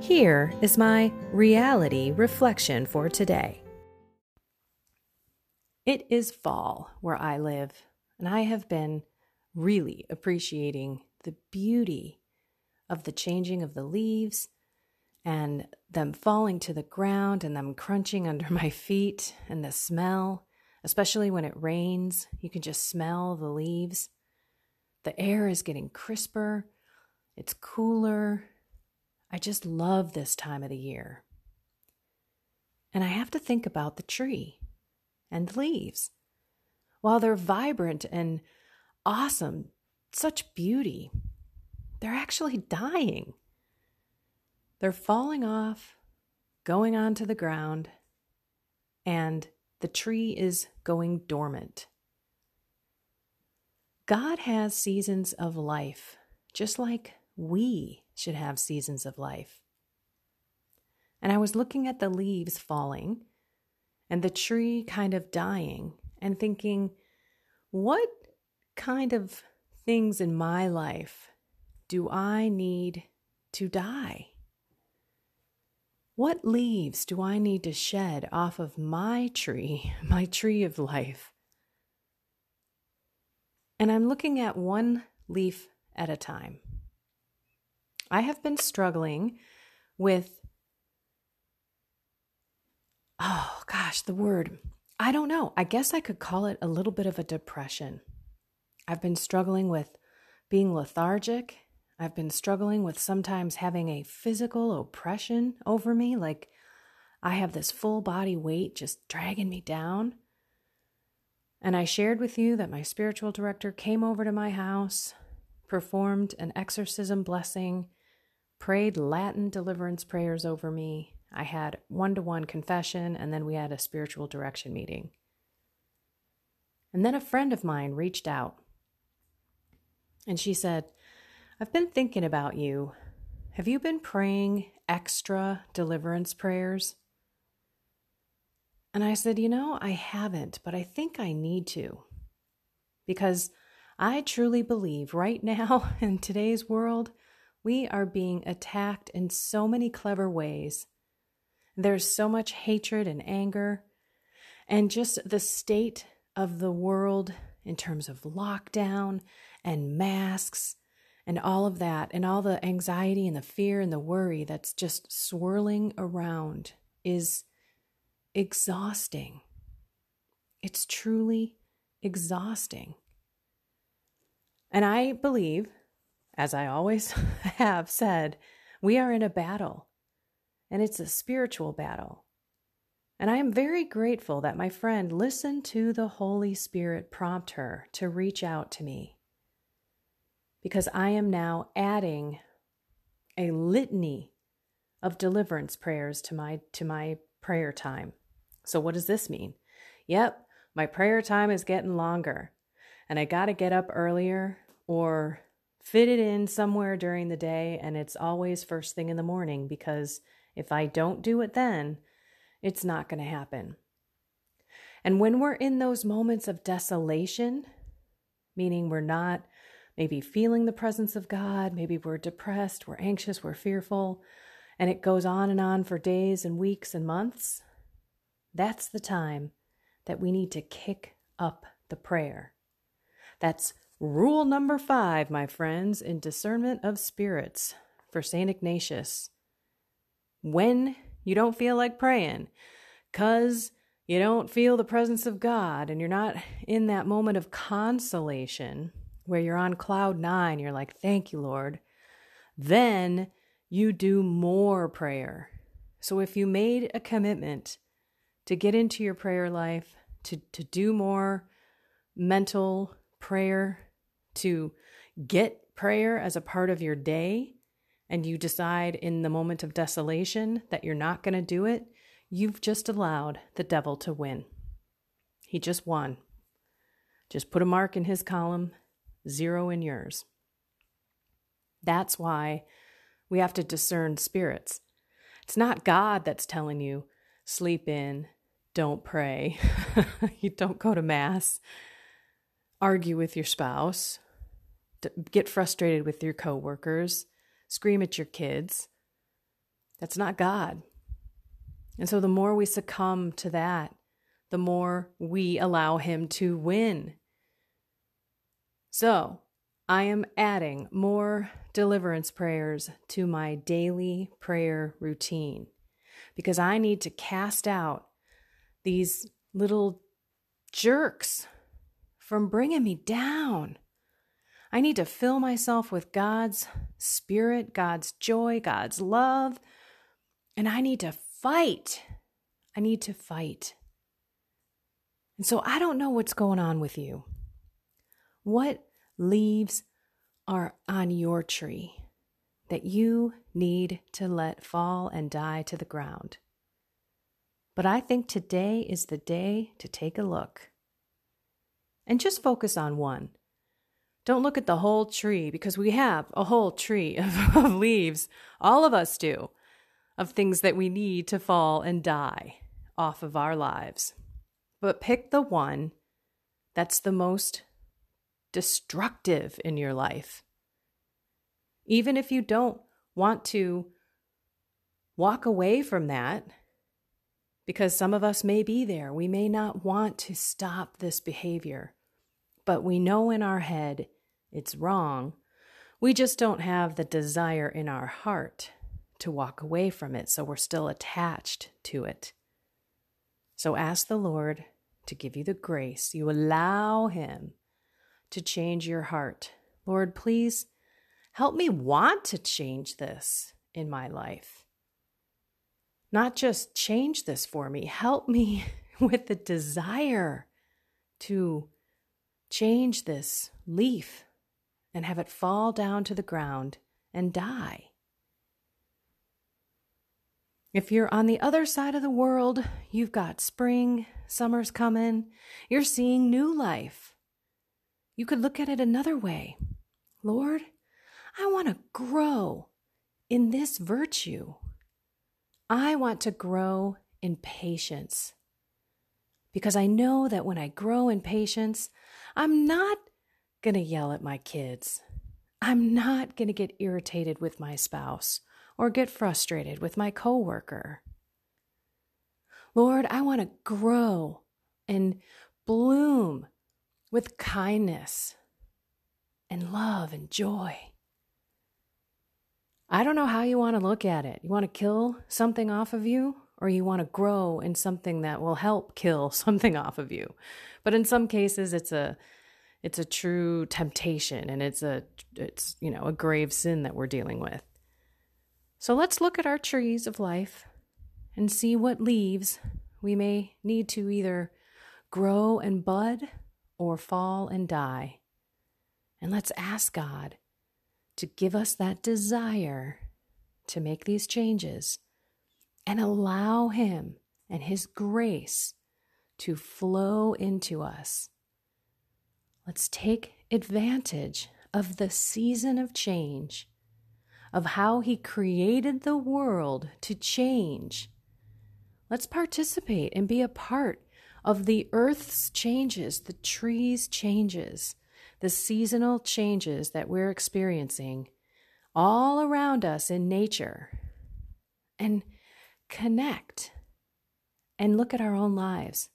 Here is my reality reflection for today. It is fall where I live, and I have been really appreciating the beauty of the changing of the leaves and them falling to the ground and them crunching under my feet and the smell, especially when it rains. You can just smell the leaves. The air is getting crisper, it's cooler, I just love this time of the year. And I have to think about the tree and the leaves. While they're vibrant and awesome, such beauty, they're actually dying. They're falling off, going onto the ground, and the tree is going dormant. God has seasons of life, just like we should have seasons of life. And I was looking at the leaves falling and the tree kind of dying and thinking, what kind of things in my life do I need to die? What leaves do I need to shed off of my tree, my tree of life? And I'm looking at one leaf at a time. I have been struggling with, oh gosh, the word. I don't know. I guess I could call it a little bit of a depression. I've been struggling with being lethargic. I've been struggling with sometimes having a physical oppression over me, like I have this full body weight just dragging me down. And I shared with you that my spiritual director came over to my house, performed an exorcism blessing, prayed Latin deliverance prayers over me. I had one to one confession, and then we had a spiritual direction meeting. And then a friend of mine reached out and she said, I've been thinking about you. Have you been praying extra deliverance prayers? And I said, You know, I haven't, but I think I need to. Because I truly believe right now in today's world, we are being attacked in so many clever ways. There's so much hatred and anger, and just the state of the world in terms of lockdown and masks and all of that, and all the anxiety and the fear and the worry that's just swirling around is exhausting. It's truly exhausting. And I believe as I always have said, we are in a battle, and it's a spiritual battle. And I am very grateful that my friend listened to the Holy Spirit prompt her to reach out to me. Because I am now adding a litany of deliverance prayers to my to my prayer time. So what does this mean? Yep, my prayer time is getting longer. And I got to get up earlier or fit it in somewhere during the day, and it's always first thing in the morning because if I don't do it then, it's not going to happen. And when we're in those moments of desolation, meaning we're not maybe feeling the presence of God, maybe we're depressed, we're anxious, we're fearful, and it goes on and on for days and weeks and months, that's the time that we need to kick up the prayer. That's Rule number five, my friends, in discernment of spirits for St. Ignatius. When you don't feel like praying, because you don't feel the presence of God and you're not in that moment of consolation where you're on cloud nine, you're like, thank you, Lord, then you do more prayer. So if you made a commitment to get into your prayer life, to, to do more mental prayer, to get prayer as a part of your day, and you decide in the moment of desolation that you're not going to do it, you've just allowed the devil to win. He just won. Just put a mark in his column, zero in yours. That's why we have to discern spirits. It's not God that's telling you, sleep in, don't pray, you don't go to mass, argue with your spouse, get frustrated with your coworkers, scream at your kids. That's not God. And so the more we succumb to that, the more we allow Him to win. So I am adding more deliverance prayers to my daily prayer routine because I need to cast out these little jerks from bringing me down. I need to fill myself with God's spirit, God's joy, God's love, and I need to fight. I need to fight. And so I don't know what's going on with you. What leaves are on your tree that you need to let fall and die to the ground? But I think today is the day to take a look and just focus on one. Don't look at the whole tree because we have a whole tree of, of leaves. All of us do of things that we need to fall and die off of our lives. But pick the one that's the most destructive in your life. Even if you don't want to walk away from that, because some of us may be there, we may not want to stop this behavior, but we know in our head it's wrong. We just don't have the desire in our heart to walk away from it, so we're still attached to it. So ask the Lord to give you the grace. You allow Him to change your heart. Lord, please help me want to change this in my life. Not just change this for me, help me with the desire to change this leaf and have it fall down to the ground and die. If you're on the other side of the world, you've got spring, summer's coming, you're seeing new life. You could look at it another way. Lord, I want to grow in this virtue. I want to grow in patience because I know that when I grow in patience, I'm not going to yell at my kids. I'm not going to get irritated with my spouse or get frustrated with my coworker. Lord, I want to grow and bloom with kindness and love and joy. I don't know how you want to look at it. You want to kill something off of you, or you want to grow in something that will help kill something off of you. But in some cases, it's a it's a true temptation and it's a it's you know a grave sin that we're dealing with so let's look at our trees of life and see what leaves we may need to either grow and bud or fall and die. And let's ask God to give us that desire to make these changes and allow Him and His grace to flow into us. Let's take advantage of the season of change of how He created the world to change. Let's participate and be a part of the earth's changes, the trees' changes, the seasonal changes that we're experiencing all around us in nature, and connect and look at our own lives.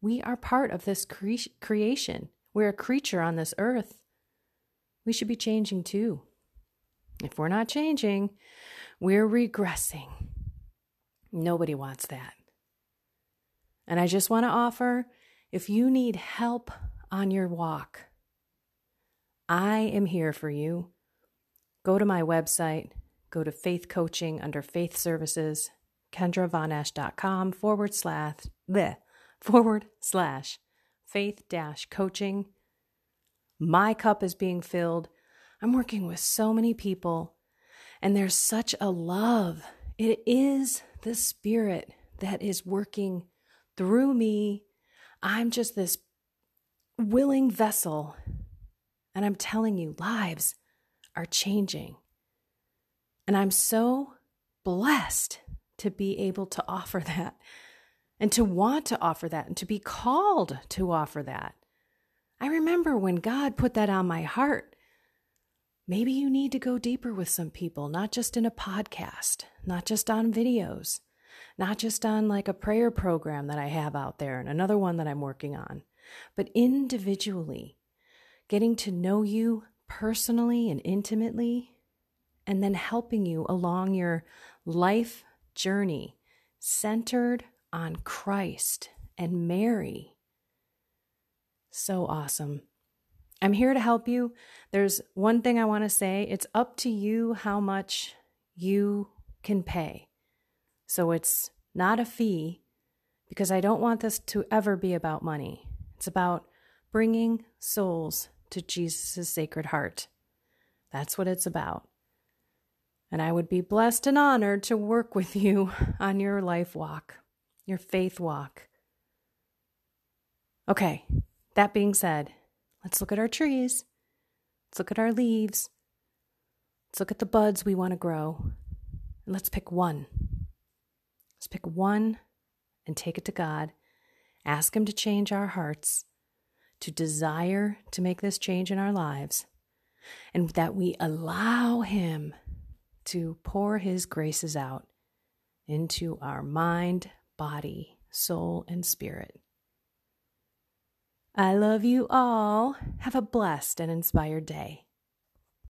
We are part of this cre- creation. We're a creature on this earth. We should be changing too. If we're not changing, we're regressing. Nobody wants that. And I just want to offer if you need help on your walk, I am here for you. Go to my website, go to Faith Coaching under Faith Services, kendravonesh.com forward slash, bleh, forward slash faith dash coaching. My cup is being filled. I'm working with so many people, and there's such a love. It is the Spirit that is working through me. I'm just this willing vessel. And I'm telling you, lives are changing. And I'm so blessed to be able to offer that and to want to offer that and to be called to offer that. I remember when God put that on my heart. Maybe you need to go deeper with some people, not just in a podcast, not just on videos, not just on like a prayer program that I have out there and another one that I'm working on, but individually, getting to know you personally and intimately, and then helping you along your life journey centered on Christ and Mary. So awesome. I'm here to help you. There's one thing I want to say it's up to you how much you can pay. So it's not a fee because I don't want this to ever be about money. It's about bringing souls to Jesus' sacred heart. That's what it's about. And I would be blessed and honored to work with you on your life walk your faith walk. Okay, that being said, let's look at our trees. Let's look at our leaves. Let's look at the buds we want to grow. And let's pick one. Let's pick one and take it to God. Ask Him to change our hearts, to desire to make this change in our lives, and that we allow Him to pour His graces out into our mind, body, soul, and spirit. I love you all. Have a blessed and inspired day.